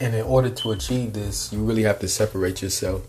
And in order to achieve this, you really have to separate yourself.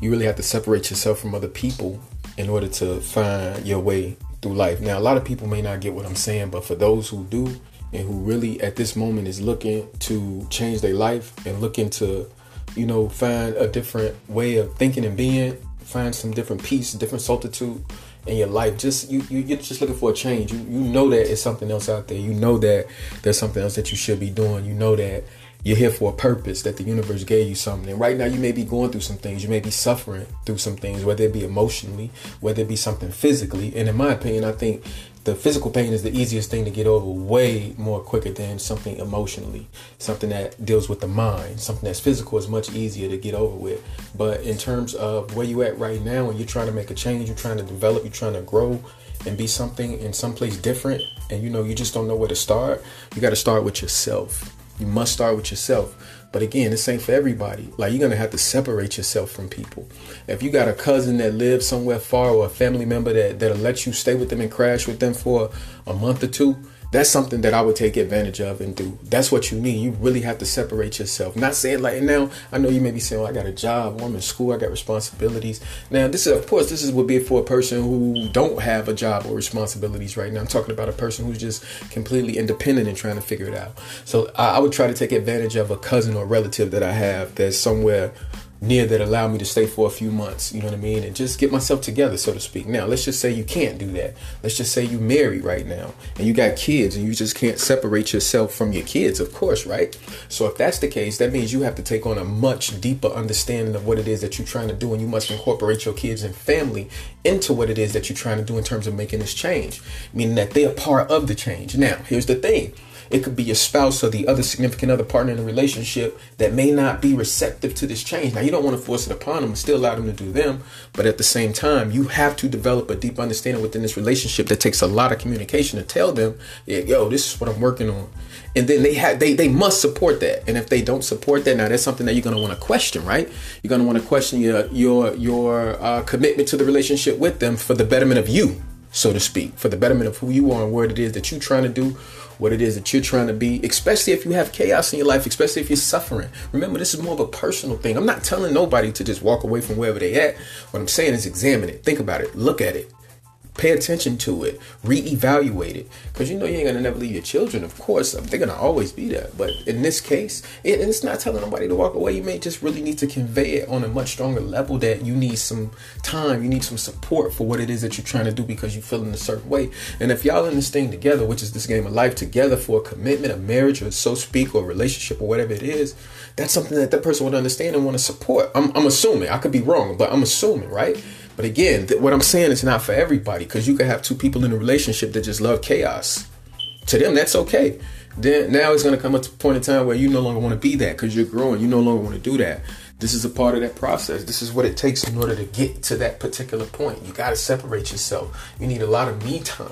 You really have to separate yourself from other people in order to find your way through life. Now, a lot of people may not get what I'm saying, but for those who do and who really at this moment is looking to change their life and looking to, you know, find a different way of thinking and being, find some different peace, different solitude in your life. Just you, you you're just looking for a change. You you know that it's something else out there. You know that there's something else that you should be doing. You know that you're here for a purpose that the universe gave you something. And right now you may be going through some things. You may be suffering through some things, whether it be emotionally, whether it be something physically. And in my opinion, I think the physical pain is the easiest thing to get over way more quicker than something emotionally something that deals with the mind something that's physical is much easier to get over with but in terms of where you at right now and you're trying to make a change you're trying to develop you're trying to grow and be something in some place different and you know you just don't know where to start you got to start with yourself you must start with yourself but again, this ain't for everybody. Like you're gonna have to separate yourself from people. If you got a cousin that lives somewhere far or a family member that that'll let you stay with them and crash with them for a month or two, that's something that I would take advantage of and do. That's what you need. You really have to separate yourself. Not saying like now, I know you may be saying, well, I got a job, I'm in school, I got responsibilities. Now, this is of course this is would be for a person who don't have a job or responsibilities right now. I'm talking about a person who's just completely independent and trying to figure it out. So I, I would try to take advantage of a cousin or relative that I have that's somewhere near that allow me to stay for a few months, you know what I mean, and just get myself together, so to speak. Now, let's just say you can't do that. Let's just say you're married right now and you got kids and you just can't separate yourself from your kids, of course, right? So if that's the case, that means you have to take on a much deeper understanding of what it is that you're trying to do and you must incorporate your kids and family into what it is that you're trying to do in terms of making this change, meaning that they're part of the change. Now, here's the thing it could be your spouse or the other significant other partner in the relationship that may not be receptive to this change. Now, you don't want to force it upon them, still allow them to do them. But at the same time, you have to develop a deep understanding within this relationship that takes a lot of communication to tell them, yo, this is what I'm working on. And then they have they they must support that. And if they don't support that, now that's something that you're gonna want to question, right? You're gonna want to question your your your uh, commitment to the relationship with them for the betterment of you, so to speak, for the betterment of who you are and what it is that you're trying to do what it is that you're trying to be, especially if you have chaos in your life, especially if you're suffering. Remember, this is more of a personal thing. I'm not telling nobody to just walk away from wherever they at. What I'm saying is examine it, think about it, look at it, pay attention to it, reevaluate it, because you know you ain't gonna never leave your children. Of course, um, they're gonna always be there. But in this case, it, it's not telling nobody to walk away. You may just really need to convey it on a much stronger level that you need some time, you need some support for what it is that you're trying to do because you feel in a certain way. And if y'all in this thing together, which is this game of life together for a commitment, a marriage, or so speak, or relationship, or whatever it is, that's something that that person would understand and want to support. I'm, I'm assuming. I could be wrong, but I'm assuming, right? But again, th- what I'm saying is not for everybody because you could have two people in a relationship that just love chaos. To them, that's okay. Then now it's going to come a point in time where you no longer want to be that because you're growing. You no longer want to do that. This is a part of that process. This is what it takes in order to get to that particular point. You got to separate yourself. You need a lot of me time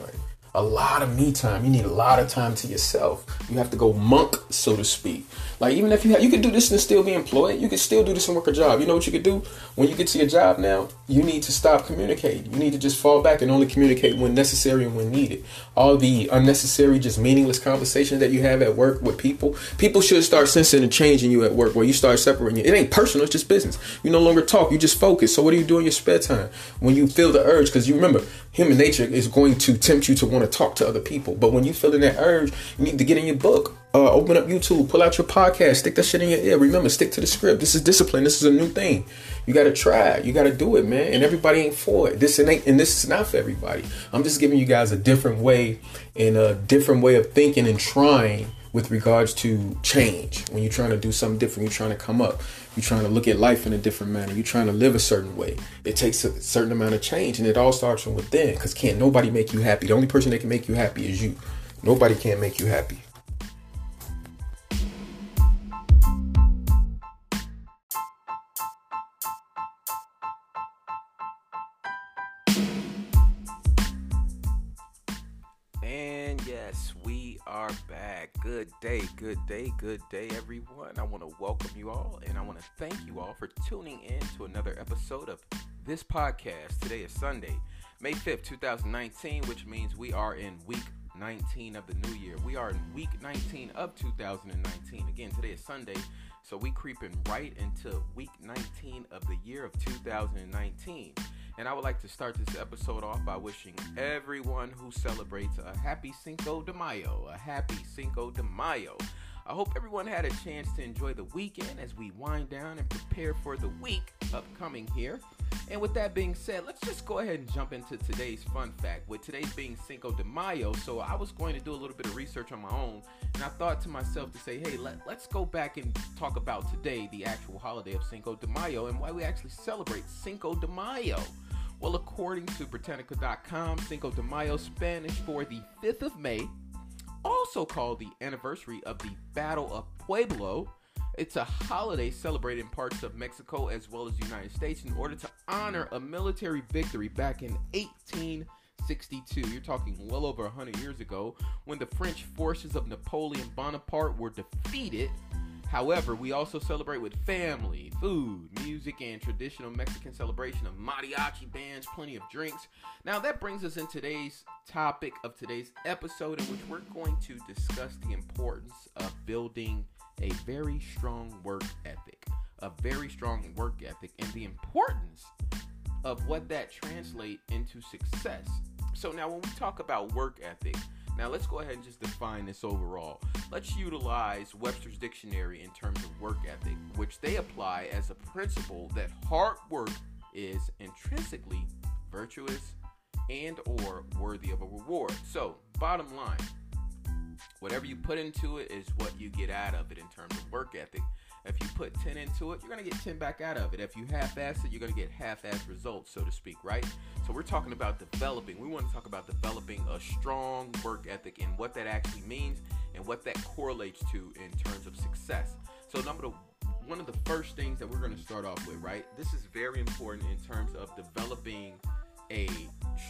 a lot of me time. You need a lot of time to yourself. You have to go monk, so to speak. Like even if you have, you could do this and still be employed. You could still do this and work a job. You know what you could do when you get to your job now? You need to stop communicating. You need to just fall back and only communicate when necessary and when needed. All the unnecessary, just meaningless conversations that you have at work with people, people should start sensing a change in you at work where you start separating. It ain't personal. It's just business. You no longer talk. You just focus. So what do you do in your spare time when you feel the urge? Because you remember, human nature is going to tempt you to want to talk to other people. But when you feeling that urge, you need to get in your book uh, open up YouTube, pull out your podcast, stick that shit in your ear. Remember, stick to the script. This is discipline. This is a new thing. You got to try. You got to do it, man. And everybody ain't for it. This ain't, and this is not for everybody. I'm just giving you guys a different way and a different way of thinking and trying with regards to change. When you're trying to do something different, you're trying to come up. You're trying to look at life in a different manner. You're trying to live a certain way. It takes a certain amount of change, and it all starts from within. Because can't nobody make you happy. The only person that can make you happy is you. Nobody can make you happy. Good day, good day, everyone. I want to welcome you all and I want to thank you all for tuning in to another episode of this podcast. Today is Sunday, May 5th, 2019, which means we are in week 19 of the new year. We are in week 19 of 2019. Again, today is Sunday, so we creeping right into week 19 of the year of 2019. And I would like to start this episode off by wishing everyone who celebrates a happy Cinco de Mayo, a happy Cinco de Mayo. I hope everyone had a chance to enjoy the weekend as we wind down and prepare for the week upcoming here. And with that being said, let's just go ahead and jump into today's fun fact. With today's being Cinco de Mayo, so I was going to do a little bit of research on my own, and I thought to myself to say, hey, let, let's go back and talk about today, the actual holiday of Cinco de Mayo, and why we actually celebrate Cinco de Mayo. Well, according to Britannica.com, Cinco de Mayo, Spanish for the 5th of May, also called the anniversary of the Battle of Puebla. It's a holiday celebrated in parts of Mexico as well as the United States in order to honor a military victory back in 1862. You're talking well over 100 years ago when the French forces of Napoleon Bonaparte were defeated However, we also celebrate with family, food, music, and traditional Mexican celebration of mariachi bands, plenty of drinks. Now, that brings us in today's topic of today's episode, in which we're going to discuss the importance of building a very strong work ethic. A very strong work ethic, and the importance of what that translates into success. So, now when we talk about work ethic, now let's go ahead and just define this overall. Let's utilize Webster's dictionary in terms of work ethic, which they apply as a principle that hard work is intrinsically virtuous and or worthy of a reward. So, bottom line, whatever you put into it is what you get out of it in terms of work ethic. If you put 10 into it, you're going to get 10 back out of it. If you half ass it, you're going to get half ass results, so to speak, right? So we're talking about developing. We want to talk about developing a strong work ethic and what that actually means and what that correlates to in terms of success. So number one of the first things that we're going to start off with, right? This is very important in terms of developing a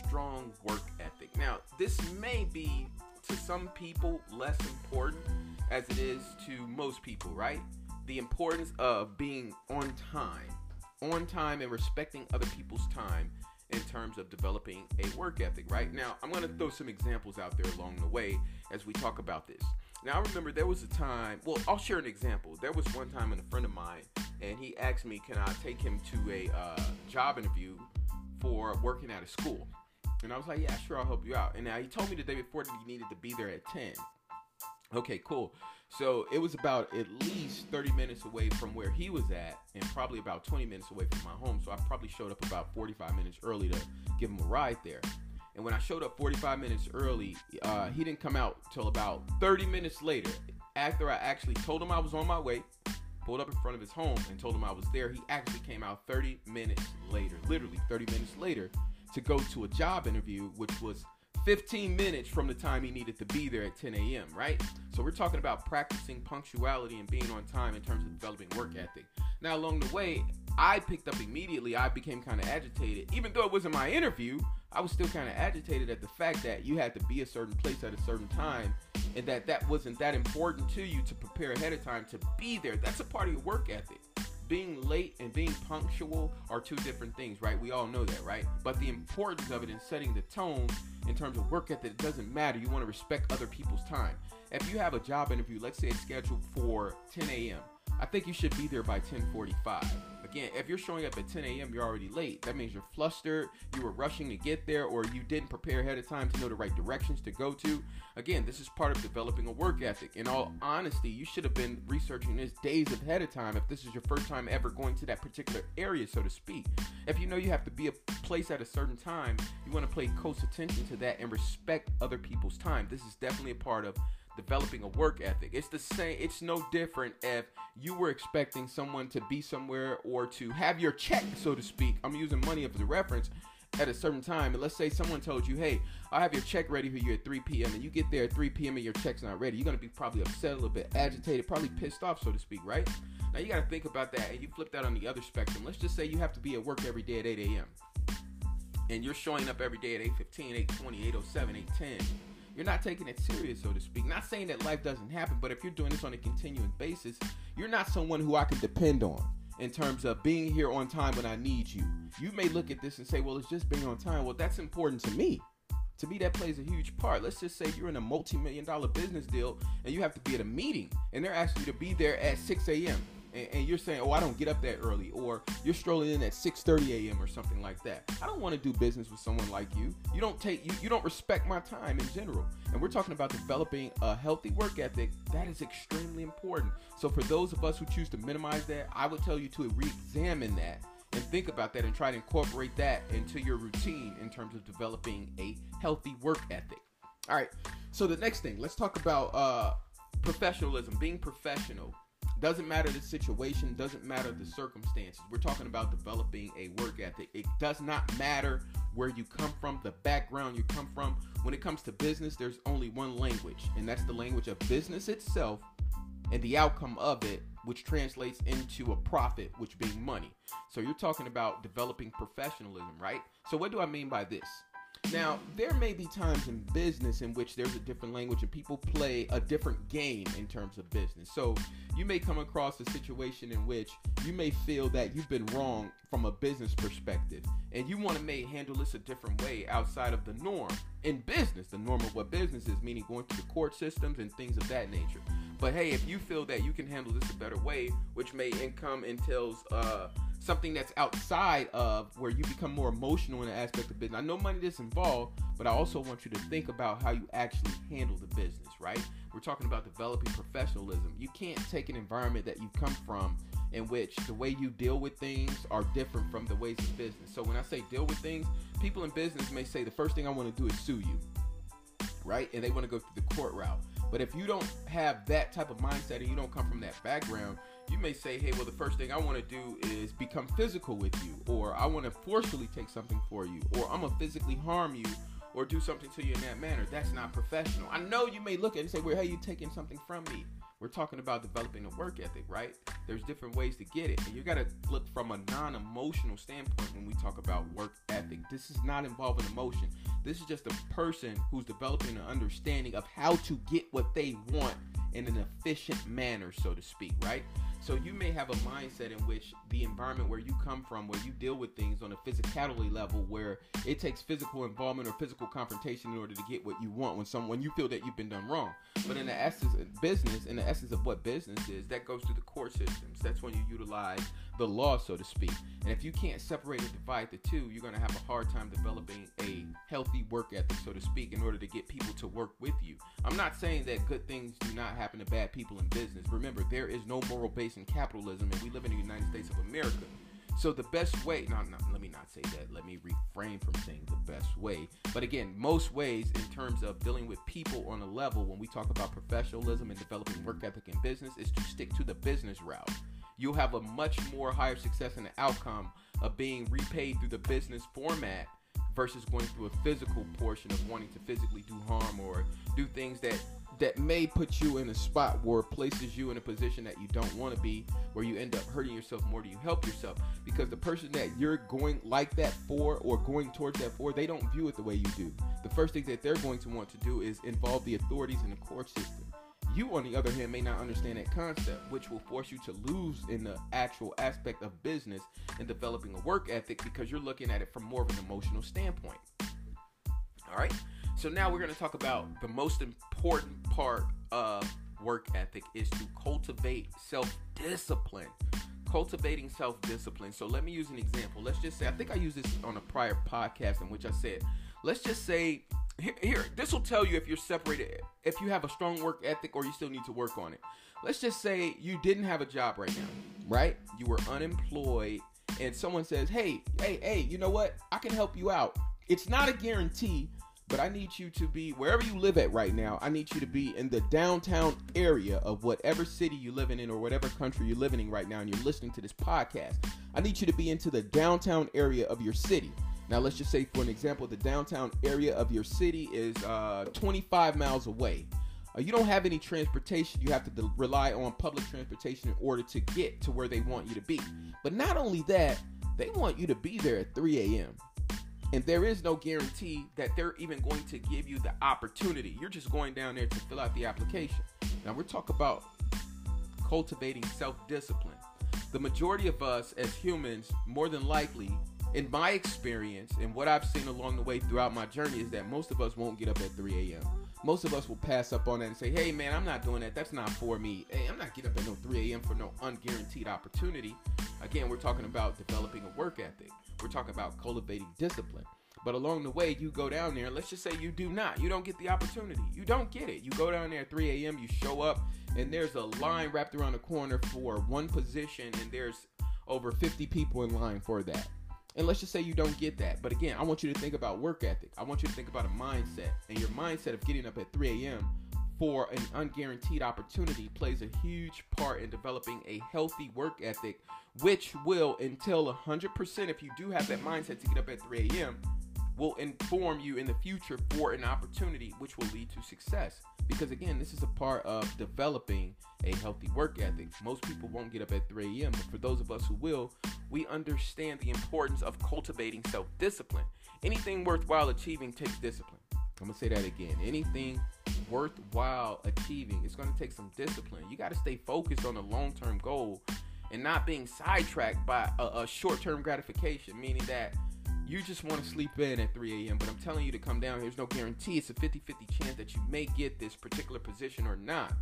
strong work ethic. Now, this may be to some people less important as it is to most people, right? The importance of being on time, on time and respecting other people's time in terms of developing a work ethic, right? Now, I'm going to throw some examples out there along the way as we talk about this. Now, I remember there was a time, well, I'll share an example. There was one time in a friend of mine, and he asked me, can I take him to a uh, job interview for working at a school? And I was like, yeah, sure, I'll help you out. And now he told me the day before that he needed to be there at 10. Okay, cool. So it was about at least 30 minutes away from where he was at, and probably about 20 minutes away from my home. So I probably showed up about 45 minutes early to give him a ride there. And when I showed up 45 minutes early, uh, he didn't come out till about 30 minutes later. After I actually told him I was on my way, pulled up in front of his home, and told him I was there, he actually came out 30 minutes later, literally 30 minutes later, to go to a job interview, which was 15 minutes from the time he needed to be there at 10 a.m., right? So we're talking about practicing punctuality and being on time in terms of developing work ethic. Now, along the way, I picked up immediately, I became kind of agitated. Even though it wasn't my interview, I was still kind of agitated at the fact that you had to be a certain place at a certain time and that that wasn't that important to you to prepare ahead of time to be there. That's a part of your work ethic being late and being punctual are two different things, right? We all know that, right? But the importance of it in setting the tone in terms of work ethic, it doesn't matter. You want to respect other people's time. If you have a job interview, let's say it's scheduled for 10 a.m., I think you should be there by 10:45. Again, if you're showing up at 10 a.m., you're already late. That means you're flustered, you were rushing to get there, or you didn't prepare ahead of time to know the right directions to go to. Again, this is part of developing a work ethic. In all honesty, you should have been researching this days ahead of time if this is your first time ever going to that particular area, so to speak. If you know you have to be a place at a certain time, you want to pay close attention to that and respect other people's time. This is definitely a part of developing a work ethic. It's the same, it's no different if you were expecting someone to be somewhere or to have your check, so to speak. I'm using money as a reference at a certain time. And let's say someone told you, hey, I have your check ready for you at 3 p.m. and you get there at 3 p.m. and your check's not ready. You're going to be probably upset, a little bit agitated, probably pissed off, so to speak, right? Now you got to think about that and you flip that on the other spectrum. Let's just say you have to be at work every day at 8 a.m. And you're showing up every day at 8.15, 8.20, 8.07, 8.10 you're not taking it serious, so to speak. Not saying that life doesn't happen, but if you're doing this on a continuing basis, you're not someone who I can depend on in terms of being here on time when I need you. You may look at this and say, well, it's just being on time. Well, that's important to me. To me, that plays a huge part. Let's just say you're in a multi-million dollar business deal and you have to be at a meeting and they're asking you to be there at 6 a.m. And, and you're saying, "Oh, I don't get up that early," or you're strolling in at 6:30 a.m. or something like that. I don't want to do business with someone like you. You don't take you, you don't respect my time in general. And we're talking about developing a healthy work ethic. That is extremely important. So for those of us who choose to minimize that, I would tell you to re-examine that and think about that and try to incorporate that into your routine in terms of developing a healthy work ethic. All right. So the next thing, let's talk about uh, professionalism, being professional. Doesn't matter the situation, doesn't matter the circumstances. We're talking about developing a work ethic. It does not matter where you come from, the background you come from. When it comes to business, there's only one language, and that's the language of business itself and the outcome of it, which translates into a profit, which being money. So you're talking about developing professionalism, right? So what do I mean by this? Now, there may be times in business in which there's a different language and people play a different game in terms of business. So, you may come across a situation in which you may feel that you've been wrong from a business perspective and you want to may handle this a different way outside of the norm in business, the norm of what business is, meaning going through the court systems and things of that nature. But hey, if you feel that you can handle this a better way, which may income entails uh, something that's outside of where you become more emotional in the aspect of business. I know money is involved, but I also want you to think about how you actually handle the business, right? We're talking about developing professionalism. You can't take an environment that you come from in which the way you deal with things are different from the ways of business. So when I say deal with things, people in business may say the first thing I want to do is sue you, right? And they want to go through the court route. But if you don't have that type of mindset and you don't come from that background, you may say, hey, well, the first thing I want to do is become physical with you, or I want to forcefully take something for you, or I'm going to physically harm you or do something to you in that manner. That's not professional. I know you may look at it and say, well, hey, you taking something from me. We're talking about developing a work ethic, right? There's different ways to get it. And you got to look from a non emotional standpoint when we talk about work ethic. This is not involving emotion. This is just a person who's developing an understanding of how to get what they want in an efficient manner, so to speak, right? So you may have a mindset in which the environment where you come from, where you deal with things on a physicality level, where it takes physical involvement or physical confrontation in order to get what you want when someone you feel that you've been done wrong. But in the essence of business, in the essence of what business is, that goes through the court systems. That's when you utilize the law, so to speak. And if you can't separate and divide the two, you're gonna have a hard time developing a healthy work ethic, so to speak, in order to get people to work with you. I'm not saying that good things do not happen to bad people in business. Remember, there is no moral base in capitalism, and we live in the United States of America. So the best way, no, no, let me not say that. Let me refrain from saying the best way. But again, most ways in terms of dealing with people on a level when we talk about professionalism and developing work ethic in business is to stick to the business route. You'll have a much more higher success in the outcome of being repaid through the business format versus going through a physical portion of wanting to physically do harm or do things that that may put you in a spot where places you in a position that you don't want to be, where you end up hurting yourself more than you help yourself. Because the person that you're going like that for or going towards that for, they don't view it the way you do. The first thing that they're going to want to do is involve the authorities in the court system. You, on the other hand, may not understand that concept, which will force you to lose in the actual aspect of business and developing a work ethic because you're looking at it from more of an emotional standpoint. All right. So now we're going to talk about the most important part of work ethic is to cultivate self-discipline. Cultivating self-discipline. So let me use an example. Let's just say I think I used this on a prior podcast in which I said, let's just say here, here this will tell you if you're separated, if you have a strong work ethic or you still need to work on it. Let's just say you didn't have a job right now, right? You were unemployed and someone says, "Hey, hey, hey, you know what? I can help you out." It's not a guarantee, but I need you to be wherever you live at right now. I need you to be in the downtown area of whatever city you're living in or whatever country you're living in right now and you're listening to this podcast. I need you to be into the downtown area of your city. Now, let's just say, for an example, the downtown area of your city is uh, 25 miles away. Uh, you don't have any transportation. You have to de- rely on public transportation in order to get to where they want you to be. But not only that, they want you to be there at 3 a.m. And there is no guarantee that they're even going to give you the opportunity. You're just going down there to fill out the application. Now, we're talking about cultivating self discipline. The majority of us as humans, more than likely, in my experience and what I've seen along the way throughout my journey is that most of us won't get up at 3 a.m. Most of us will pass up on that and say, hey man, I'm not doing that. That's not for me. Hey, I'm not getting up at no 3 a.m. for no unguaranteed opportunity. Again, we're talking about developing a work ethic. We're talking about cultivating discipline. But along the way, you go down there. Let's just say you do not. You don't get the opportunity. You don't get it. You go down there at 3 a.m. You show up, and there's a line wrapped around the corner for one position, and there's over 50 people in line for that. And let's just say you don't get that. But again, I want you to think about work ethic. I want you to think about a mindset. And your mindset of getting up at 3 a.m. for an unguaranteed opportunity plays a huge part in developing a healthy work ethic, which will entail 100% if you do have that mindset to get up at 3 a.m will inform you in the future for an opportunity which will lead to success. Because again, this is a part of developing a healthy work ethic. Most people won't get up at 3 a.m., but for those of us who will, we understand the importance of cultivating self discipline. Anything worthwhile achieving takes discipline. I'm gonna say that again. Anything worthwhile achieving is gonna take some discipline. You gotta stay focused on a long term goal and not being sidetracked by a, a short term gratification, meaning that you just want to sleep in at 3 a.m. But I'm telling you to come down. There's no guarantee. It's a 50 50 chance that you may get this particular position or not.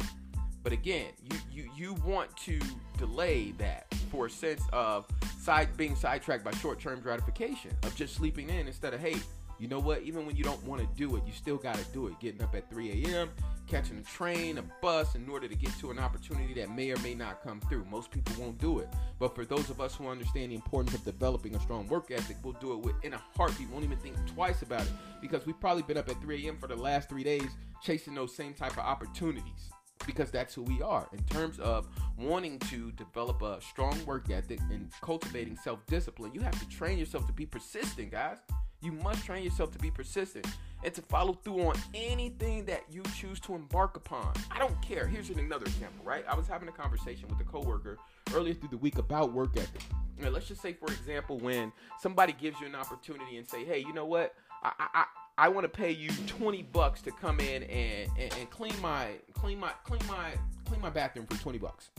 But again, you, you, you want to delay that for a sense of side being sidetracked by short term gratification of just sleeping in instead of, hey, you know what? Even when you don't want to do it, you still got to do it. Getting up at 3 a.m., catching a train, a bus in order to get to an opportunity that may or may not come through. Most people won't do it. But for those of us who understand the importance of developing a strong work ethic, we'll do it within a heartbeat. Won't even think twice about it because we've probably been up at 3 a.m. for the last three days chasing those same type of opportunities because that's who we are in terms of wanting to develop a strong work ethic and cultivating self-discipline you have to train yourself to be persistent guys you must train yourself to be persistent and to follow through on anything that you choose to embark upon. I don't care. Here's another example, right? I was having a conversation with a coworker earlier through the week about work ethic. Now, let's just say, for example, when somebody gives you an opportunity and say, "Hey, you know what? I I, I want to pay you 20 bucks to come in and, and, and clean my clean my clean my clean my bathroom for 20 bucks."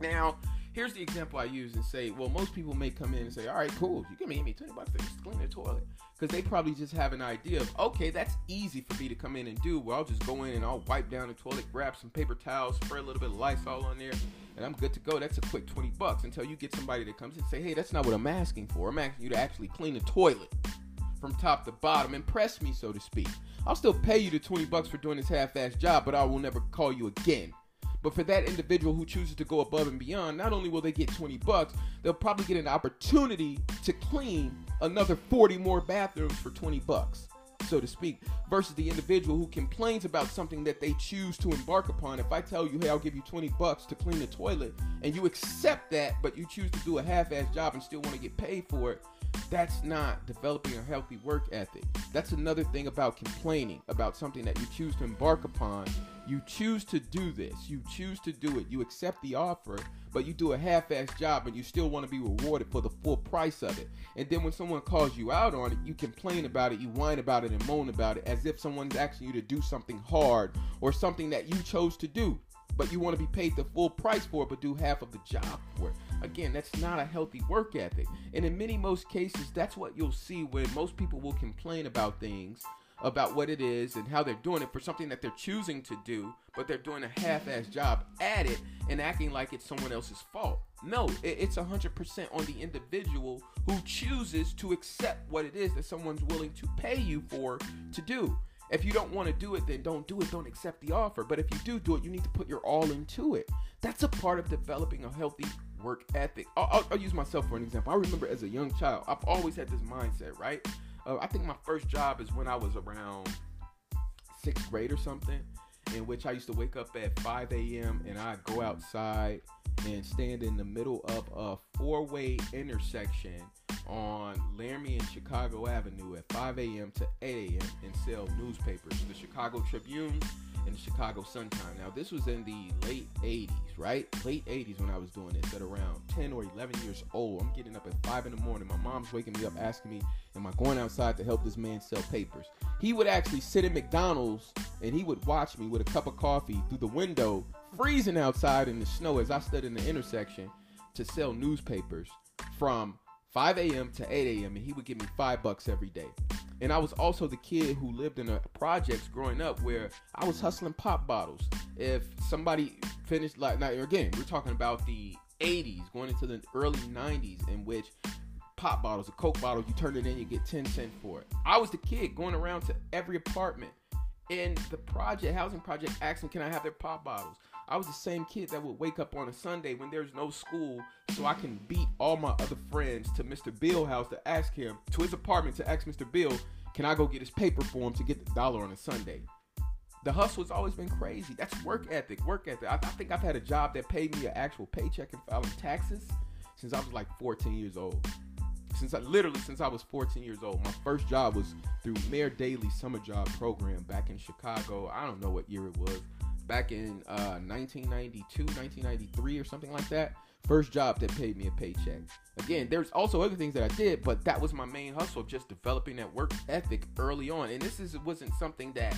Now, here's the example I use and say, well, most people may come in and say, all right, cool, you can give me 20 bucks to clean the toilet. Because they probably just have an idea of, okay, that's easy for me to come in and do. Well, I'll just go in and I'll wipe down the toilet, grab some paper towels, spray a little bit of Lysol on there, and I'm good to go. That's a quick 20 bucks until you get somebody that comes and say, hey, that's not what I'm asking for. I'm asking you to actually clean the toilet from top to bottom. And impress me, so to speak. I'll still pay you the 20 bucks for doing this half-ass job, but I will never call you again. But for that individual who chooses to go above and beyond, not only will they get 20 bucks, they'll probably get an opportunity to clean another 40 more bathrooms for 20 bucks, so to speak, versus the individual who complains about something that they choose to embark upon. If I tell you, hey, I'll give you 20 bucks to clean the toilet, and you accept that, but you choose to do a half ass job and still want to get paid for it, that's not developing a healthy work ethic. That's another thing about complaining about something that you choose to embark upon. You choose to do this, you choose to do it, you accept the offer, but you do a half ass job and you still want to be rewarded for the full price of it. And then when someone calls you out on it, you complain about it, you whine about it, and moan about it as if someone's asking you to do something hard or something that you chose to do but you want to be paid the full price for it, but do half of the job for it. Again, that's not a healthy work ethic. And in many most cases, that's what you'll see when most people will complain about things, about what it is and how they're doing it for something that they're choosing to do, but they're doing a half-ass job at it and acting like it's someone else's fault. No, it's 100% on the individual who chooses to accept what it is that someone's willing to pay you for to do. If you don't want to do it, then don't do it. Don't accept the offer. But if you do do it, you need to put your all into it. That's a part of developing a healthy work ethic. I'll, I'll, I'll use myself for an example. I remember as a young child, I've always had this mindset, right? Uh, I think my first job is when I was around sixth grade or something, in which I used to wake up at 5 a.m. and I'd go outside and stand in the middle of a four way intersection on Laramie and Chicago Avenue at 5 a.m. to 8 a.m. and sell newspapers, the Chicago Tribune and the Chicago Sun Time. Now, this was in the late 80s, right? Late 80s when I was doing this at around 10 or 11 years old. I'm getting up at 5 in the morning. My mom's waking me up asking me, Am I going outside to help this man sell papers? He would actually sit at McDonald's and he would watch me with a cup of coffee through the window, freezing outside in the snow as I stood in the intersection to sell newspapers from 5 a.m. to 8 a.m. and he would give me five bucks every day. And I was also the kid who lived in a projects growing up where I was hustling pop bottles. If somebody finished like now again, we're talking about the 80s going into the early 90s in which pop bottles, a Coke bottle, you turn it in, you get 10 cents for it. I was the kid going around to every apartment in the project, housing project, asking, can I have their pop bottles? I was the same kid that would wake up on a Sunday when there's no school so I can beat all my other friends to Mr. Bill house to ask him, to his apartment to ask Mr. Bill, can I go get his paper for him to get the dollar on a Sunday? The hustle has always been crazy. That's work ethic, work ethic. I, I think I've had a job that paid me an actual paycheck and filing taxes since I was like 14 years old. Since I literally since I was 14 years old. My first job was through Mayor Daley summer job program back in Chicago. I don't know what year it was back in uh, 1992, 1993, or something like that. First job that paid me a paycheck. Again, there's also other things that I did, but that was my main hustle, just developing that work ethic early on. And this is wasn't something that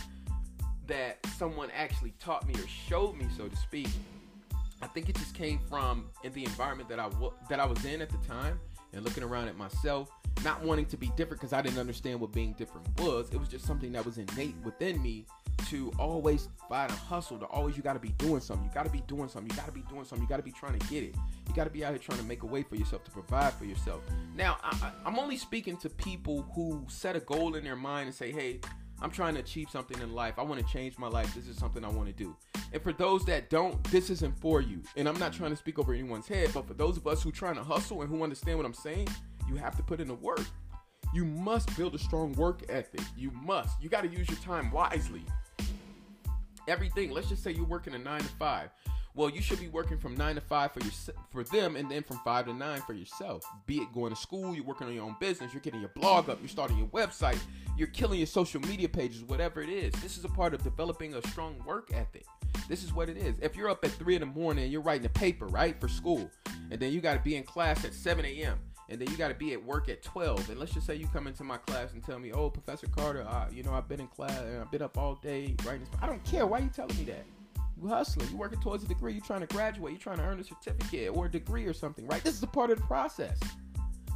that someone actually taught me or showed me, so to speak. I think it just came from in the environment that I w- that I was in at the time, and looking around at myself, not wanting to be different because I didn't understand what being different was. It was just something that was innate within me to always find a hustle, to always you got to be doing something. You got to be doing something. You got to be doing something. You got to be trying to get it. You got to be out here trying to make a way for yourself to provide for yourself. Now, I, I'm only speaking to people who set a goal in their mind and say, hey, I'm trying to achieve something in life. I want to change my life. This is something I want to do. And for those that don't, this isn't for you. And I'm not trying to speak over anyone's head, but for those of us who are trying to hustle and who understand what I'm saying, you have to put in the work. You must build a strong work ethic. You must. You got to use your time wisely everything. Let's just say you're working a nine to five. Well, you should be working from nine to five for your for them, and then from five to nine for yourself. Be it going to school, you're working on your own business, you're getting your blog up, you're starting your website, you're killing your social media pages, whatever it is. This is a part of developing a strong work ethic. This is what it is. If you're up at three in the morning and you're writing a paper, right, for school, and then you got to be in class at 7 a.m and then you got to be at work at 12 and let's just say you come into my class and tell me oh professor carter uh, you know i've been in class and i've been up all day writing i don't care. Why are you telling me that? You hustling. You working towards a degree. You're trying to graduate. You're trying to earn a certificate or a degree or something right? This is a part of the process.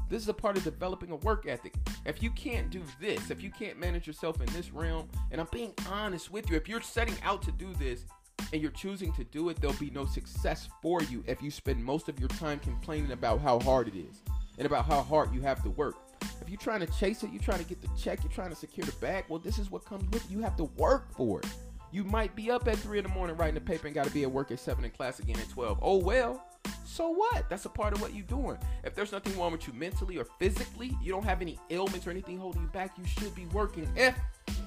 This is a part of developing a work ethic. If you can't do this, if you can't manage yourself in this realm, and I'm being honest with you, if you're setting out to do this and you're choosing to do it, there'll be no success for you if you spend most of your time complaining about how hard it is and about how hard you have to work. If you're trying to chase it, you're trying to get the check, you're trying to secure the bag, well, this is what comes with it. You have to work for it. You might be up at 3 in the morning writing a paper and got to be at work at 7 in class again at 12. Oh, well, so what? That's a part of what you're doing. If there's nothing wrong with you mentally or physically, you don't have any ailments or anything holding you back, you should be working if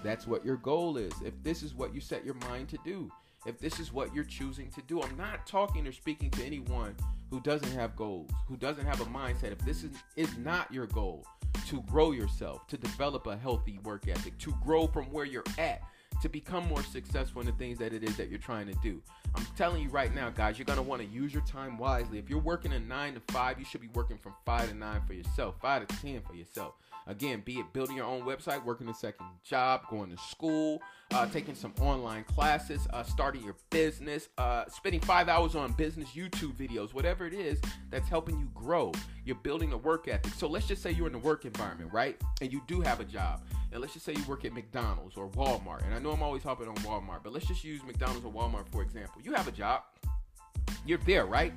that's what your goal is. If this is what you set your mind to do. If this is what you're choosing to do. I'm not talking or speaking to anyone who doesn't have goals, who doesn't have a mindset, if this is, is not your goal to grow yourself, to develop a healthy work ethic, to grow from where you're at, to become more successful in the things that it is that you're trying to do. I'm telling you right now, guys, you're gonna want to use your time wisely. If you're working a nine to five, you should be working from five to nine for yourself, five to ten for yourself. Again, be it building your own website, working a second job, going to school, uh, taking some online classes, uh, starting your business, uh, spending five hours on business YouTube videos, whatever it is that's helping you grow. You're building a work ethic. So let's just say you're in the work environment, right? And you do have a job. And let's just say you work at McDonald's or Walmart. And I know I'm always hopping on Walmart, but let's just use McDonald's or Walmart for example. You have a job. You're there, right?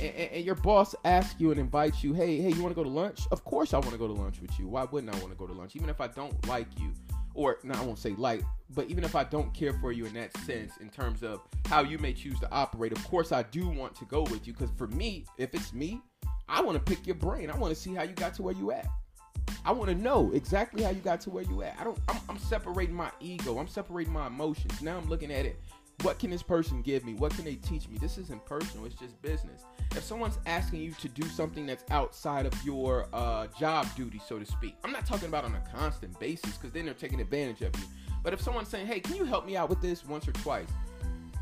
And, and, your boss asks you and invites you, hey, hey, you want to go to lunch? Of course, I want to go to lunch with you. Why wouldn't I want to go to lunch? Even if I don't like you, or no, I won't say like, but even if I don't care for you in that sense, in terms of how you may choose to operate, of course, I do want to go with you. Because for me, if it's me, I want to pick your brain. I want to see how you got to where you at. I want to know exactly how you got to where you at. I don't. I'm, I'm separating my ego. I'm separating my emotions. Now I'm looking at it what can this person give me? What can they teach me? This isn't personal, it's just business. If someone's asking you to do something that's outside of your uh, job duty, so to speak, I'm not talking about on a constant basis because then they're taking advantage of you. But if someone's saying, hey, can you help me out with this once or twice?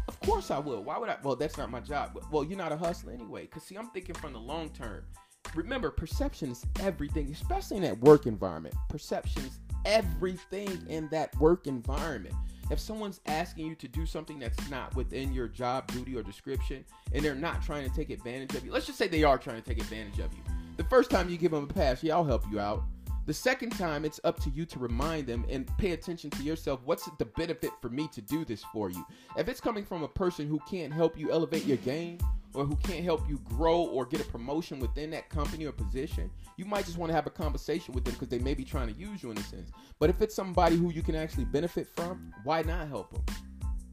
Of course I will. Why would I? Well, that's not my job. Well, you're not a hustler anyway. Because, see, I'm thinking from the long term. Remember, perception is everything, especially in that work environment. Perception is everything in that work environment if someone's asking you to do something that's not within your job duty or description and they're not trying to take advantage of you let's just say they are trying to take advantage of you The first time you give them a pass, yeah, I'll help you out. The second time, it's up to you to remind them and pay attention to yourself. What's the benefit for me to do this for you? If it's coming from a person who can't help you elevate your game or who can't help you grow or get a promotion within that company or position, you might just want to have a conversation with them because they may be trying to use you in a sense. But if it's somebody who you can actually benefit from, why not help them?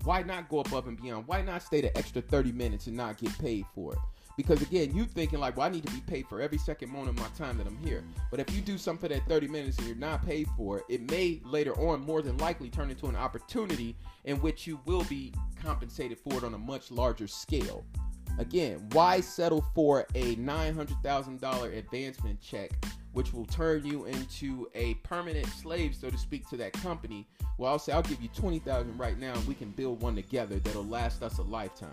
Why not go above and beyond? Why not stay the extra 30 minutes and not get paid for it? Because again, you thinking like, well, I need to be paid for every second moment of my time that I'm here. But if you do something that 30 minutes and you're not paid for it, it may later on more than likely turn into an opportunity in which you will be compensated for it on a much larger scale. Again, why settle for a $900,000 advancement check, which will turn you into a permanent slave, so to speak, to that company? Well, I'll say I'll give you 20,000 right now, and we can build one together that'll last us a lifetime.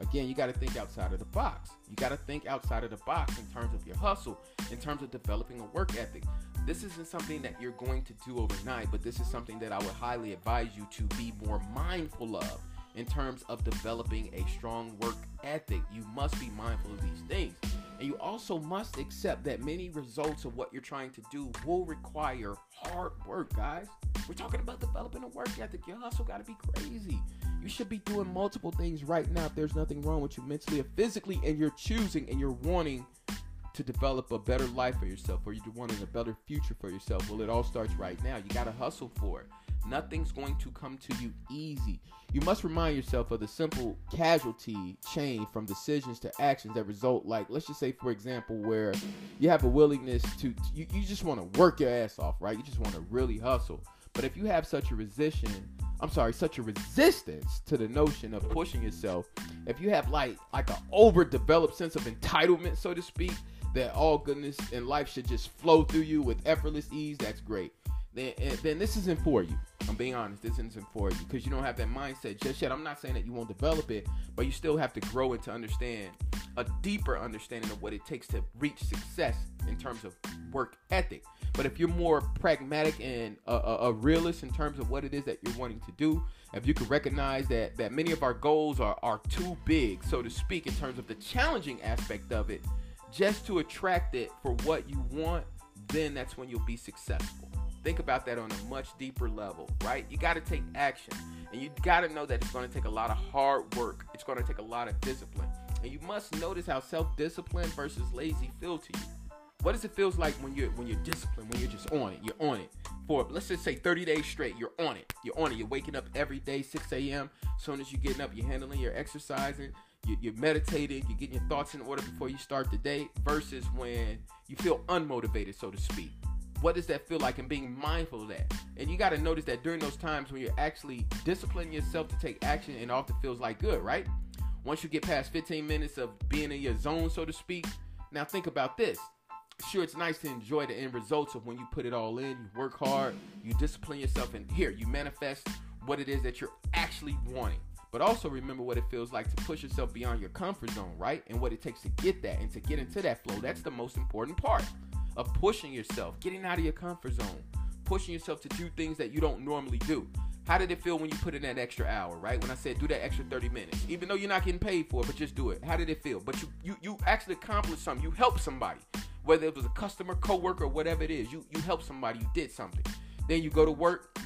Again, you got to think outside of the box. You got to think outside of the box in terms of your hustle, in terms of developing a work ethic. This isn't something that you're going to do overnight, but this is something that I would highly advise you to be more mindful of in terms of developing a strong work ethic. You must be mindful of these things. And you also must accept that many results of what you're trying to do will require hard work, guys. We're talking about developing a work ethic. Your hustle got to be crazy. You should be doing multiple things right now if there's nothing wrong with you mentally or physically, and you're choosing and you're wanting to develop a better life for yourself or you're wanting a better future for yourself. Well, it all starts right now. You got to hustle for it. Nothing's going to come to you easy. You must remind yourself of the simple casualty chain from decisions to actions that result, like, let's just say, for example, where you have a willingness to, you, you just want to work your ass off, right? You just want to really hustle. But if you have such a resistance, I'm sorry, such a resistance to the notion of pushing yourself, if you have like like an overdeveloped sense of entitlement, so to speak, that all goodness and life should just flow through you with effortless ease, that's great then then this isn't for you. I'm being honest, this isn't for you because you don't have that mindset just yet. I'm not saying that you won't develop it, but you still have to grow it to understand a deeper understanding of what it takes to reach success in terms of work ethic. But if you're more pragmatic and a, a, a realist in terms of what it is that you're wanting to do, if you can recognize that that many of our goals are are too big, so to speak, in terms of the challenging aspect of it, just to attract it for what you want, then that's when you'll be successful. Think about that on a much deeper level, right? You got to take action. And you got to know that it's going to take a lot of hard work. It's going to take a lot of discipline. And you must notice how self-discipline versus lazy feel to you. What does it feels like when you're when you're disciplined, when you're just on it? You're on it for let's just say 30 days straight. You're on it. You're on it. You're waking up every day 6 a.m. As soon as you're getting up, you're handling, you're exercising, you're meditating, you're getting your thoughts in order before you start the day. Versus when you feel unmotivated, so to speak. What does that feel like? And being mindful of that. And you got to notice that during those times when you're actually disciplining yourself to take action it often feels like good right? Once you get past 15 minutes of being in your zone so to speak now think about this. Sure it's nice to enjoy the end results of when you put it all in you work hard you discipline yourself and here you manifest what it is that you're actually wanting but also remember what it feels like to push yourself beyond your comfort zone right and what it takes to get that and to get into that flow that's the most important part of pushing yourself, getting out of your comfort zone, pushing yourself to do things that you don't normally do. How did it feel when you put in that extra hour, right? When I said do that extra 30 minutes, even though you're not getting paid for it, but just do it. How did it feel? But you you you actually accomplished something. You helped somebody, whether it was a customer, coworker, whatever it is. You you helped somebody. You did something. Then you go to work.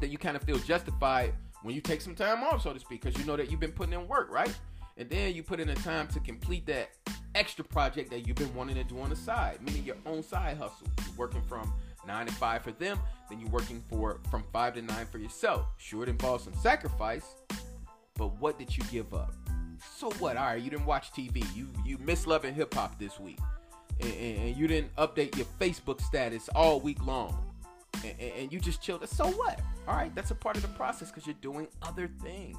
Then you kind of feel justified when you take some time off, so to speak, because you know that you've been putting in work, right? And then you put in the time to complete that extra project that you've been wanting to do on the side, meaning your own side hustle. You're working from nine to five for them, then you're working for from five to nine for yourself. Sure, it involves some sacrifice, but what did you give up? So what? All right, you didn't watch TV. You you missed love and hip hop this week, and, and, and, you didn't update your Facebook status all week long, and, and you just chilled. So what? All right, that's a part of the process because you're doing other things.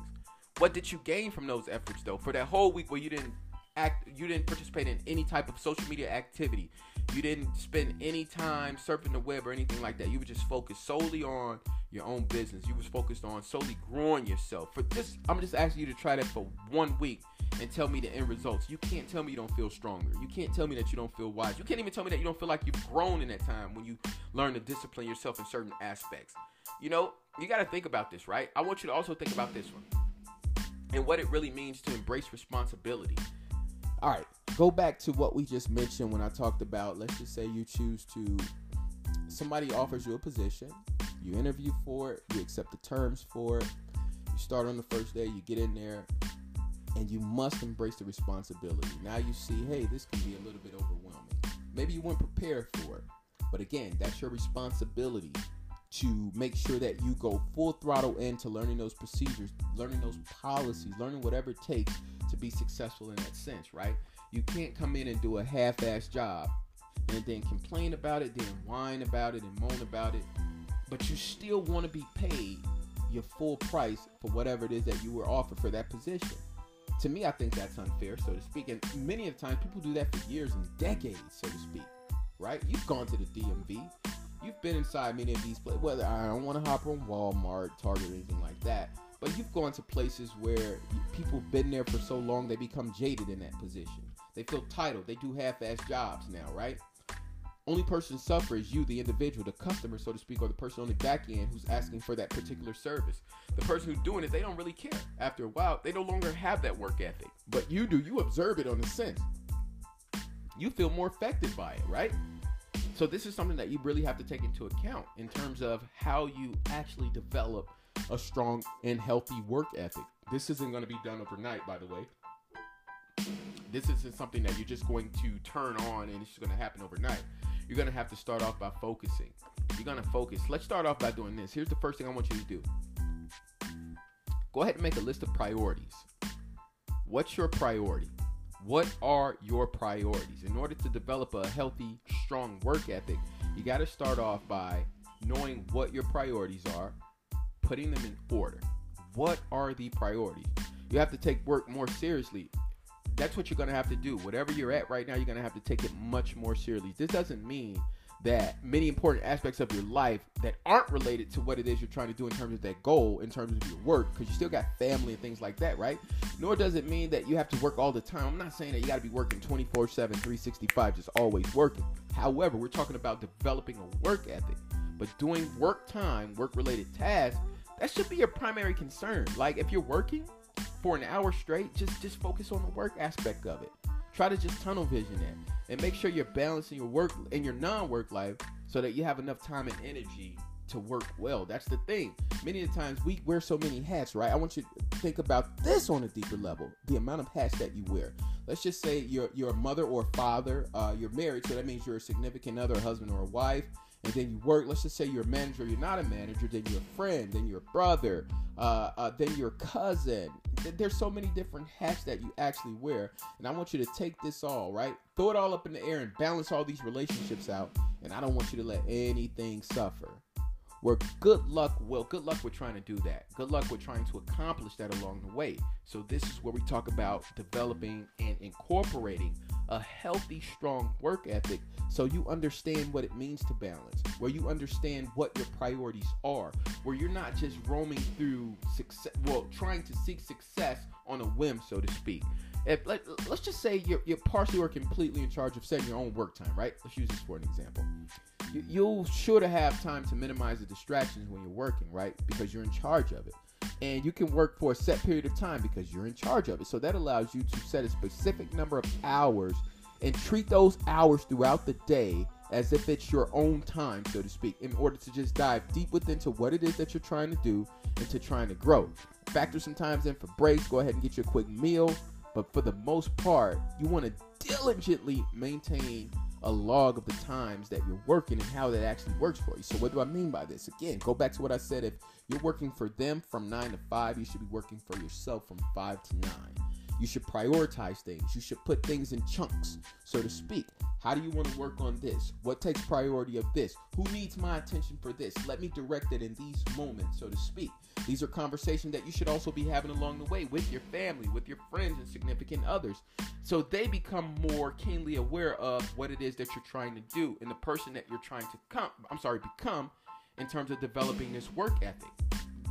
What did you gain from those efforts though? For that whole week where you didn't act you didn't participate in any type of social media activity. You didn't spend any time surfing the web or anything like that. You were just focused solely on your own business. You was focused on solely growing yourself. For this, I'm just asking you to try that for one week and tell me the end results. You can't tell me you don't feel stronger. You can't tell me that you don't feel wise. You can't even tell me that you don't feel like you've grown in that time when you learn to discipline yourself in certain aspects. You know, you got to think about this, right? I want you to also think about this one and what it really means to embrace responsibility. All right, go back to what we just mentioned when I talked about, let's just say you choose to, somebody offers you a position, you interview for it, you accept the terms for it, you start on the first day, you get in there, and you must embrace the responsibility. Now you see, hey, this can be a little bit overwhelming. Maybe you weren't prepared for it, but again, that's your responsibility to make sure that you go full throttle into learning those procedures, learning those policies, learning whatever it takes to be successful in that sense, right? You can't come in and do a half ass job and then complain about it, then whine about it and moan about it, but you still want to be paid your full price for whatever it is that you were offered for that position. To me, I think that's unfair, so to speak. And many of the times, people do that for years and decades, so to speak. Right? You've gone to the DMV, you've been inside many of these places. Whether I don't want to hop on Walmart, Target, or anything like that, but you've gone to places where people have been there for so long they become jaded in that position. They feel titled. They do half-ass jobs now, right? Only person suffer is you, the individual, the customer, so to speak, or the person on the back end who's asking for that particular service. The person who's doing it, they don't really care. After a while, they no longer have that work ethic. But you do. You observe it on the sense. You feel more affected by it, right? So this is something that you really have to take into account in terms of how you actually develop a strong and healthy work ethic. This isn't going to be done overnight, by the way. This isn't something that you're just going to turn on and it's just going to happen overnight. You're going to have to start off by focusing. You're going to focus. Let's start off by doing this. Here's the first thing I want you to do go ahead and make a list of priorities. What's your priority? What are your priorities? In order to develop a healthy, strong work ethic, you got to start off by knowing what your priorities are, putting them in order. What are the priorities? You have to take work more seriously. That's what you're going to have to do. Whatever you're at right now, you're going to have to take it much more seriously. This doesn't mean that many important aspects of your life that aren't related to what it is you're trying to do in terms of that goal, in terms of your work, because you still got family and things like that, right? Nor does it mean that you have to work all the time. I'm not saying that you got to be working 24 7, 365, just always working. However, we're talking about developing a work ethic, but doing work time, work related tasks, that should be your primary concern. Like if you're working for an hour straight, just just focus on the work aspect of it. Try to just tunnel vision it and make sure you're balancing your work and your non-work life so that you have enough time and energy to work well. That's the thing. Many of the times we wear so many hats, right? I want you to think about this on a deeper level. The amount of hats that you wear. Let's just say you're you're a mother or father. Uh, you're married, so that means you're a significant other, a husband or a wife. And then you work. Let's just say you're a manager. You're not a manager. Then you're a friend. Then you're a brother. Uh, uh, then you're a cousin. There's so many different hats that you actually wear, and I want you to take this all right, throw it all up in the air, and balance all these relationships out. And I don't want you to let anything suffer. Where good luck, well, good luck with trying to do that. Good luck with trying to accomplish that along the way. So, this is where we talk about developing and incorporating a healthy, strong work ethic so you understand what it means to balance, where you understand what your priorities are, where you're not just roaming through success, well, trying to seek success on a whim, so to speak. If let, us just say you're, you're partially or completely in charge of setting your own work time, right? Let's use this for an example. You, you'll sure to have time to minimize the distractions when you're working, right? Because you're in charge of it and you can work for a set period of time because you're in charge of it. So that allows you to set a specific number of hours and treat those hours throughout the day as if it's your own time, so to speak, in order to just dive deep within to what it is that you're trying to do and to trying to grow. Factor some times in for breaks, go ahead and get you a quick meal, but for the most part, you want to diligently maintain a log of the times that you're working and how that actually works for you. So, what do I mean by this? Again, go back to what I said. If you're working for them from nine to five, you should be working for yourself from five to nine. You should prioritize things. You should put things in chunks, so to speak. How do you want to work on this? What takes priority of this? Who needs my attention for this? Let me direct it in these moments, so to speak. These are conversations that you should also be having along the way with your family, with your friends, and significant others. So they become more keenly aware of what it is that you're trying to do and the person that you're trying to come, I'm sorry, become in terms of developing this work ethic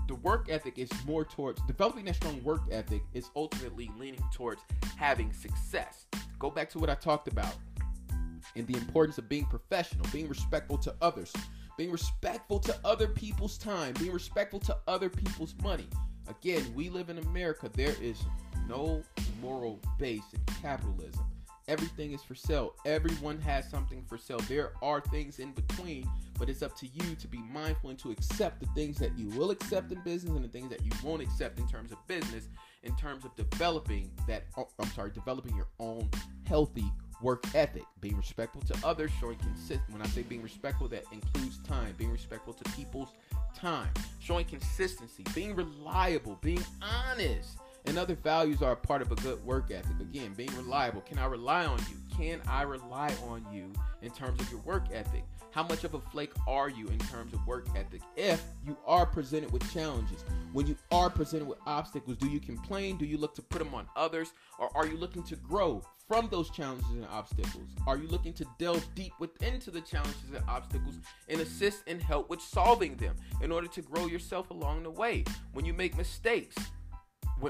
the work ethic is more towards developing that strong work ethic is ultimately leaning towards having success. Go back to what I talked about and the importance of being professional, being respectful to others, being respectful to other people's time, being respectful to other people's money. Again, we live in America. There is no moral base in capitalism. Everything is for sale. Everyone has something for sale. There are things in between, but it's up to you to be mindful and to accept the things that you will accept in business and the things that you won't accept in terms of business, in terms of developing that, oh, I'm sorry, developing your own healthy work ethic, being respectful to others, showing consistent. When I say being respectful, that includes time, being respectful to people's time, showing consistency, being reliable, being honest. And other values are a part of a good work ethic. Again, being reliable. Can I rely on you? Can I rely on you in terms of your work ethic? How much of a flake are you in terms of work ethic? If you are presented with challenges, when you are presented with obstacles, do you complain? Do you look to put them on others? Or are you looking to grow from those challenges and obstacles? Are you looking to delve deep within to the challenges and obstacles and assist and help with solving them in order to grow yourself along the way? When you make mistakes,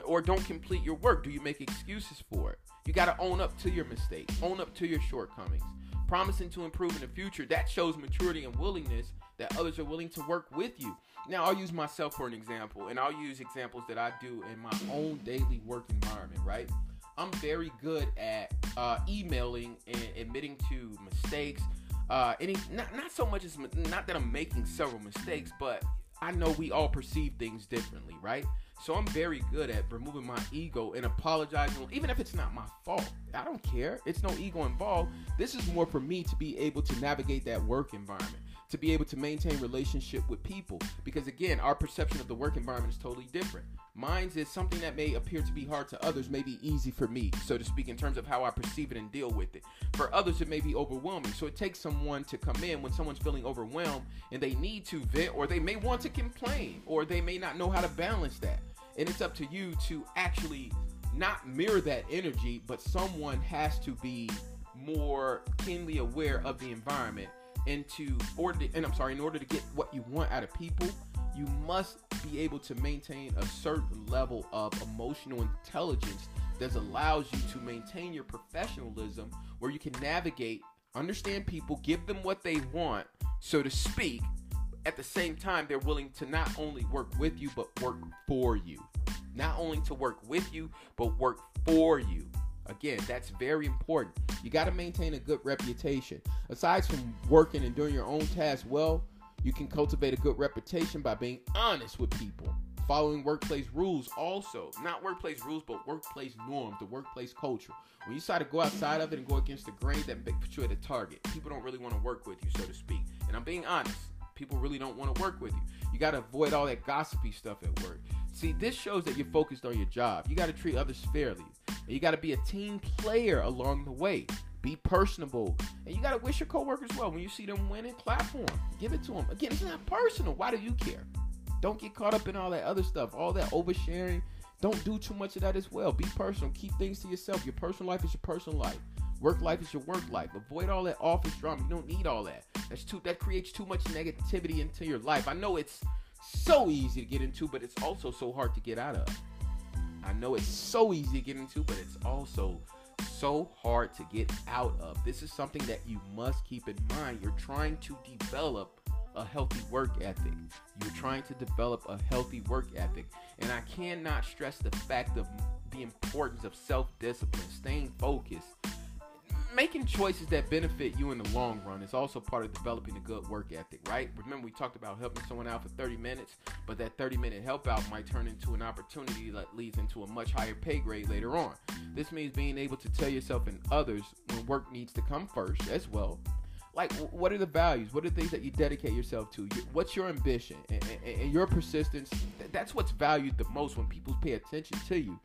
or don't complete your work, do you make excuses for it? You got to own up to your mistakes, own up to your shortcomings. Promising to improve in the future, that shows maturity and willingness that others are willing to work with you. Now, I'll use myself for an example, and I'll use examples that I do in my own daily work environment, right? I'm very good at uh, emailing and admitting to mistakes. Uh, any not not so much as not that I'm making several mistakes, but I know we all perceive things differently, right? So I'm very good at removing my ego and apologizing, even if it's not my fault. I don't care. It's no ego involved. This is more for me to be able to navigate that work environment, to be able to maintain relationship with people. Because again, our perception of the work environment is totally different. Mine's is something that may appear to be hard to others, may be easy for me, so to speak, in terms of how I perceive it and deal with it. For others, it may be overwhelming. So it takes someone to come in when someone's feeling overwhelmed and they need to vent, or they may want to complain, or they may not know how to balance that. And it's up to you to actually not mirror that energy, but someone has to be more keenly aware of the environment and to order and I'm sorry, in order to get what you want out of people, you must be able to maintain a certain level of emotional intelligence that allows you to maintain your professionalism where you can navigate, understand people, give them what they want, so to speak. At the same time, they're willing to not only work with you, but work for you. Not only to work with you, but work for you. Again, that's very important. You got to maintain a good reputation. Aside from working and doing your own tasks well, you can cultivate a good reputation by being honest with people, following workplace rules also. Not workplace rules, but workplace norms, the workplace culture. When you decide to go outside of it and go against the grain, that puts you at a target. People don't really want to work with you, so to speak. And I'm being honest. People really don't want to work with you. You got to avoid all that gossipy stuff at work. See, this shows that you're focused on your job. You got to treat others fairly. And you got to be a team player along the way. Be personable. And you got to wish your coworkers well. When you see them winning, clap for them. Give it to them. Again, it's not personal. Why do you care? Don't get caught up in all that other stuff, all that oversharing. Don't do too much of that as well. Be personal. Keep things to yourself. Your personal life is your personal life. Work life is your work life. Avoid all that office drama. You don't need all that. That's too that creates too much negativity into your life. I know it's so easy to get into, but it's also so hard to get out of. I know it's so easy to get into, but it's also so hard to get out of. This is something that you must keep in mind. You're trying to develop a healthy work ethic. You're trying to develop a healthy work ethic. And I cannot stress the fact of the importance of self discipline, staying focused, making choices that benefit you in the long run is also part of developing a good work ethic, right? Remember, we talked about helping someone out for 30 minutes, but that 30 minute help out might turn into an opportunity that leads into a much higher pay grade later on. This means being able to tell yourself and others when work needs to come first as well. Like, what are the values? What are the things that you dedicate yourself to? What's your ambition and, and, and your persistence? That's what's valued the most when people pay attention to you.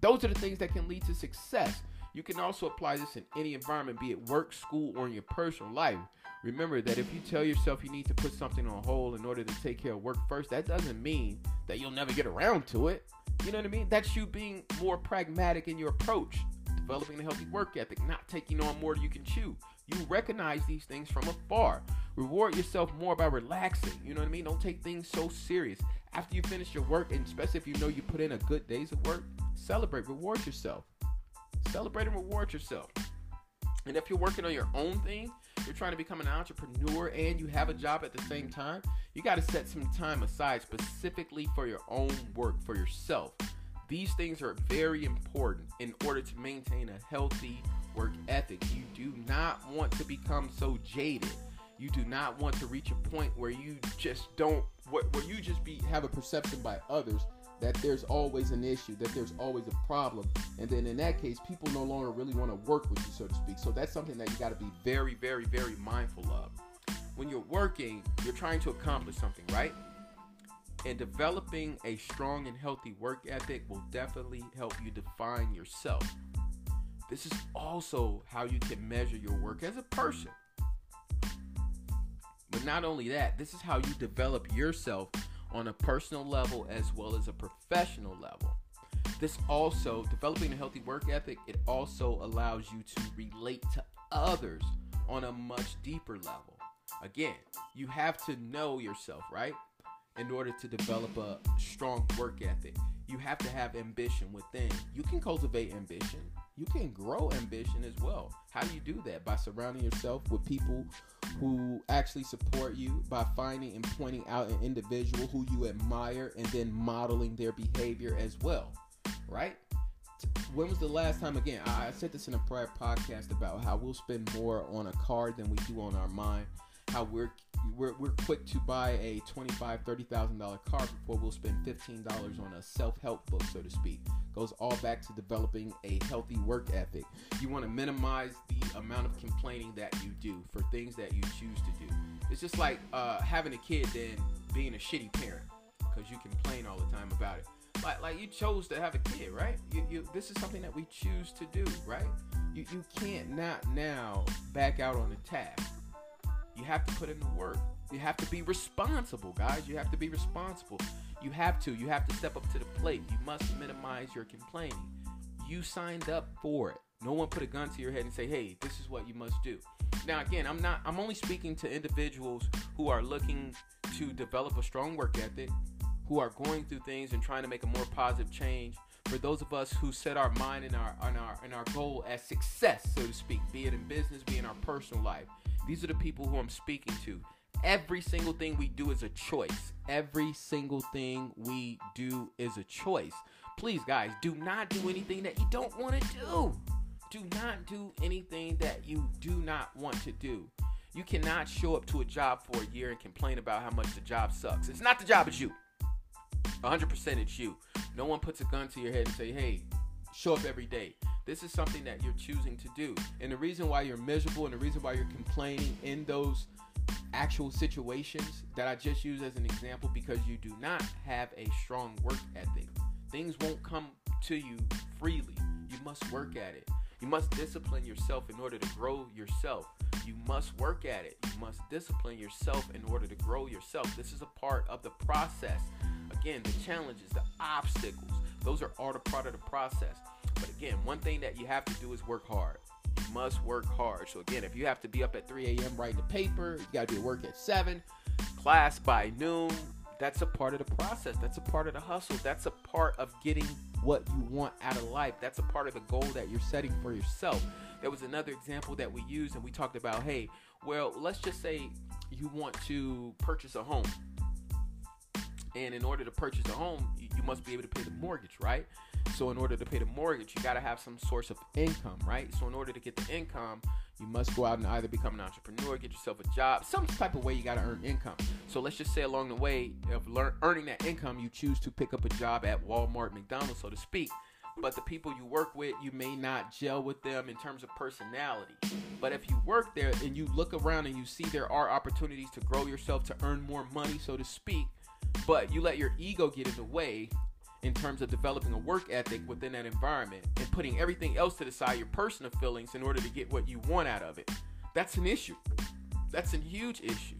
Those are the things that can lead to success. You can also apply this in any environment, be it work, school, or in your personal life. Remember that if you tell yourself you need to put something on hold in order to take care of work first, that doesn't mean that you'll never get around to it. You know what I mean? That's you being more pragmatic in your approach, developing a healthy work ethic, not taking on more than you can chew. You recognize these things from afar. Reward yourself more by relaxing. You know what I mean? Don't take things so serious. After you finish your work, and especially if you know you put in a good days of work, celebrate, reward yourself. Celebrate and reward yourself. And if you're working on your own thing, you're trying to become an entrepreneur and you have a job at the same time, you got to set some time aside specifically for your own work, for yourself. These things are very important in order to maintain a healthy work ethic. You do not want to become so jaded. You do not want to reach a point where you just don't where, you just be have a perception by others that there's always an issue, that there's always a problem. And then in that case, people no longer really want to work with you, so to speak. So that's something that you got to be very, very, very mindful of. When you're working, you're trying to accomplish something, right? And developing a strong and healthy work ethic will definitely help you define yourself. This is also how you can measure your work as a person. But not only that, this is how you develop yourself on a personal level as well as a professional level. This also, developing a healthy work ethic, it also allows you to relate to others on a much deeper level. Again, you have to know yourself, right? In order to develop a strong work ethic, you have to have ambition within. You can cultivate ambition, you can grow ambition as well. How do you do that? By surrounding yourself with people who actually support you, by finding and pointing out an individual who you admire and then modeling their behavior as well, right? When was the last time, again, I said this in a prior podcast about how we'll spend more on a card than we do on our mind, how we're we're, we're quick to buy a $25,000, $30,000 car before we'll spend $15 on a self help book, so to speak. Goes all back to developing a healthy work ethic. You want to minimize the amount of complaining that you do for things that you choose to do. It's just like uh, having a kid then being a shitty parent because you complain all the time about it. Like, like you chose to have a kid, right? You, you, this is something that we choose to do, right? You, you can't not now back out on the task you have to put in the work. You have to be responsible, guys. You have to be responsible. You have to. You have to step up to the plate. You must minimize your complaining. You signed up for it. No one put a gun to your head and say, "Hey, this is what you must do." Now, again, I'm not. I'm only speaking to individuals who are looking to develop a strong work ethic, who are going through things and trying to make a more positive change. For those of us who set our mind and our and our and our goal as success, so to speak, be it in business, be it in our personal life, these are the people who I'm speaking to. Every single thing we do is a choice. Every single thing we do is a choice. Please, guys, do not do anything that you don't want to do. Do not do anything that you do not want to do. You cannot show up to a job for a year and complain about how much the job sucks. It's not the job, it's you. 100% it's you. No one puts a gun to your head and say, hey, show up every day. This is something that you're choosing to do. And the reason why you're miserable and the reason why you're complaining in those actual situations that I just used as an example because you do not have a strong work ethic. Things won't come to you freely. You must work at it. You must discipline yourself in order to grow yourself. You must work at it. You must discipline yourself in order to grow yourself. This is a part of the process. Again, the challenges, the obstacles, those are all the part of the process. But again, one thing that you have to do is work hard. You must work hard. So again, if you have to be up at 3 a.m. writing a paper, you got to be at work at 7, class by noon, that's a part of the process. That's a part of the hustle. That's a part of getting what you want out of life. That's a part of the goal that you're setting for yourself. There was another example that we used, and we talked about hey, well, let's just say you want to purchase a home. And in order to purchase a home, you must be able to pay the mortgage, right? So in order to pay the mortgage, you got to have some source of income, right? So in order to get the income, you must go out and either become an entrepreneur, get yourself a job, some type of way you got to earn income. So let's just say along the way of earning that income, you choose to pick up a job at Walmart, McDonald's, so to speak. But the people you work with, you may not gel with them in terms of personality. But if you work there and you look around and you see there are opportunities to grow yourself, to earn more money, so to speak, but you let your ego get in the way in terms of developing a work ethic within that environment and putting everything else to the side, your personal feelings, in order to get what you want out of it. That's an issue. That's a huge issue.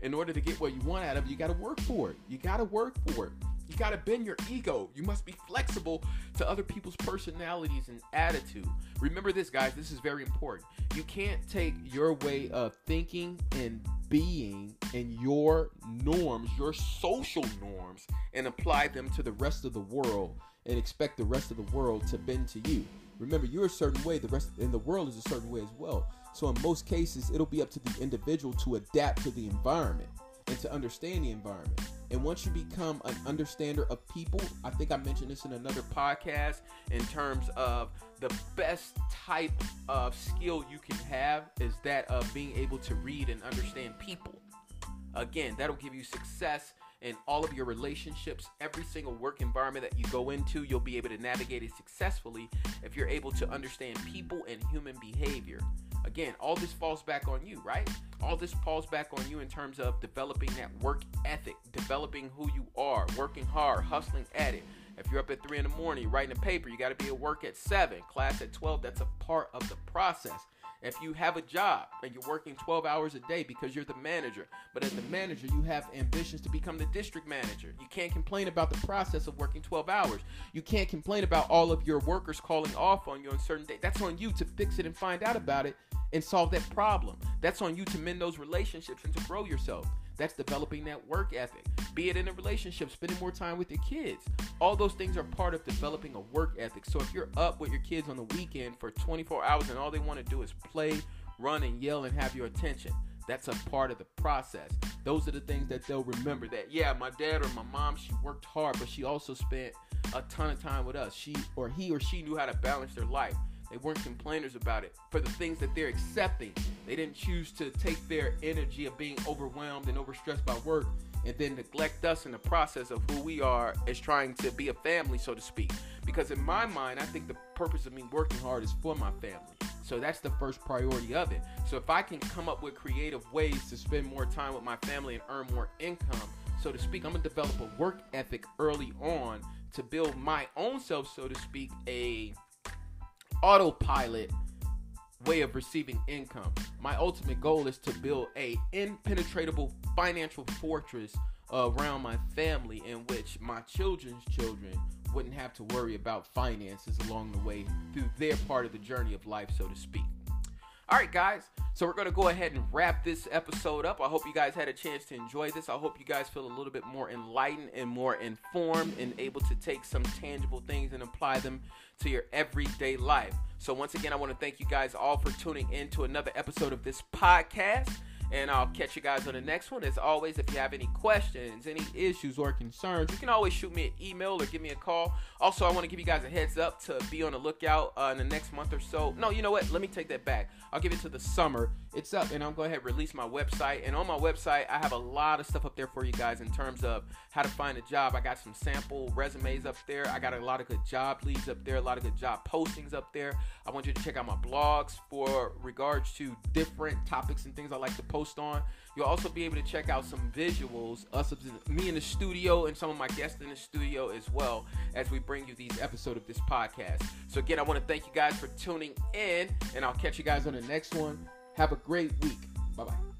In order to get what you want out of it, you got to work for it. You got to work for it. You got to bend your ego. You must be flexible to other people's personalities and attitude. Remember this, guys. This is very important. You can't take your way of thinking and being and your norms, your social norms, and apply them to the rest of the world and expect the rest of the world to bend to you. Remember, you're a certain way, the rest in the world is a certain way as well. So in most cases, it'll be up to the individual to adapt to the environment and to understand the environment. And once you become an understander of people, I think I mentioned this in another podcast in terms of the best type of skill you can have is that of being able to read and understand people. Again, that'll give you success in all of your relationships, every single work environment that you go into, you'll be able to navigate it successfully if you're able to understand people and human behavior. Again, all this falls back on you, right? All this falls back on you in terms of developing that work ethic, developing who you are, working hard, hustling at it. If you're up at 3 in the morning writing a paper, you got to be at work at 7, class at 12. That's a part of the process. If you have a job and you're working 12 hours a day because you're the manager, but as the manager, you have ambitions to become the district manager, you can't complain about the process of working 12 hours. You can't complain about all of your workers calling off on you on certain days. That's on you to fix it and find out about it and solve that problem. That's on you to mend those relationships and to grow yourself. That's developing that work ethic. Be it in a relationship, spending more time with your kids. All those things are part of developing a work ethic. So if you're up with your kids on the weekend for 24 hours and all they want to do is play, run, and yell and have your attention, that's a part of the process. Those are the things that they'll remember that, yeah, my dad or my mom, she worked hard, but she also spent a ton of time with us. She or he or she knew how to balance their life. They weren't complainers about it. For the things that they're accepting, they didn't choose to take their energy of being overwhelmed and overstressed by work and then neglect us in the process of who we are as trying to be a family, so to speak. Because in my mind, I think the purpose of me working hard is for my family. So that's the first priority of it. So if I can come up with creative ways to spend more time with my family and earn more income, so to speak, I'm gonna develop a work ethic early on to build my own self, so to speak, a autopilot way of receiving income. My ultimate goal is to build a impenetrable financial fortress around my family in which my children's children wouldn't have to worry about finances along the way through their part of the journey of life, so to speak. All right, guys. So we're going to go ahead and wrap this episode up. I hope you guys had a chance to enjoy this. I hope you guys feel a little bit more enlightened and more informed and able to take some tangible things and apply them to your everyday life. So once again, I want to thank you guys all for tuning in to another episode of this podcast. And I'll catch you guys on the next one. As always, if you have any questions, any issues or concerns, you can always shoot me an email or give me a call. Also, I want to give you guys a heads up to be on the lookout uh, in the next month or so. No, you know what? Let me take that back. I'll give it to the summer. It's up, and I'm going to ahead release my website. And on my website, I have a lot of stuff up there for you guys in terms of how to find a job. I got some sample resumes up there. I got a lot of good job leads up there, a lot of good job postings up there. I want you to check out my blogs for regards to different topics and things I like to post on. You'll also be able to check out some visuals, uh, us, me in the studio, and some of my guests in the studio as well as we bring you these episode of this podcast. So again, I want to thank you guys for tuning in, and I'll catch you guys on the next one. Have a great week. Bye bye.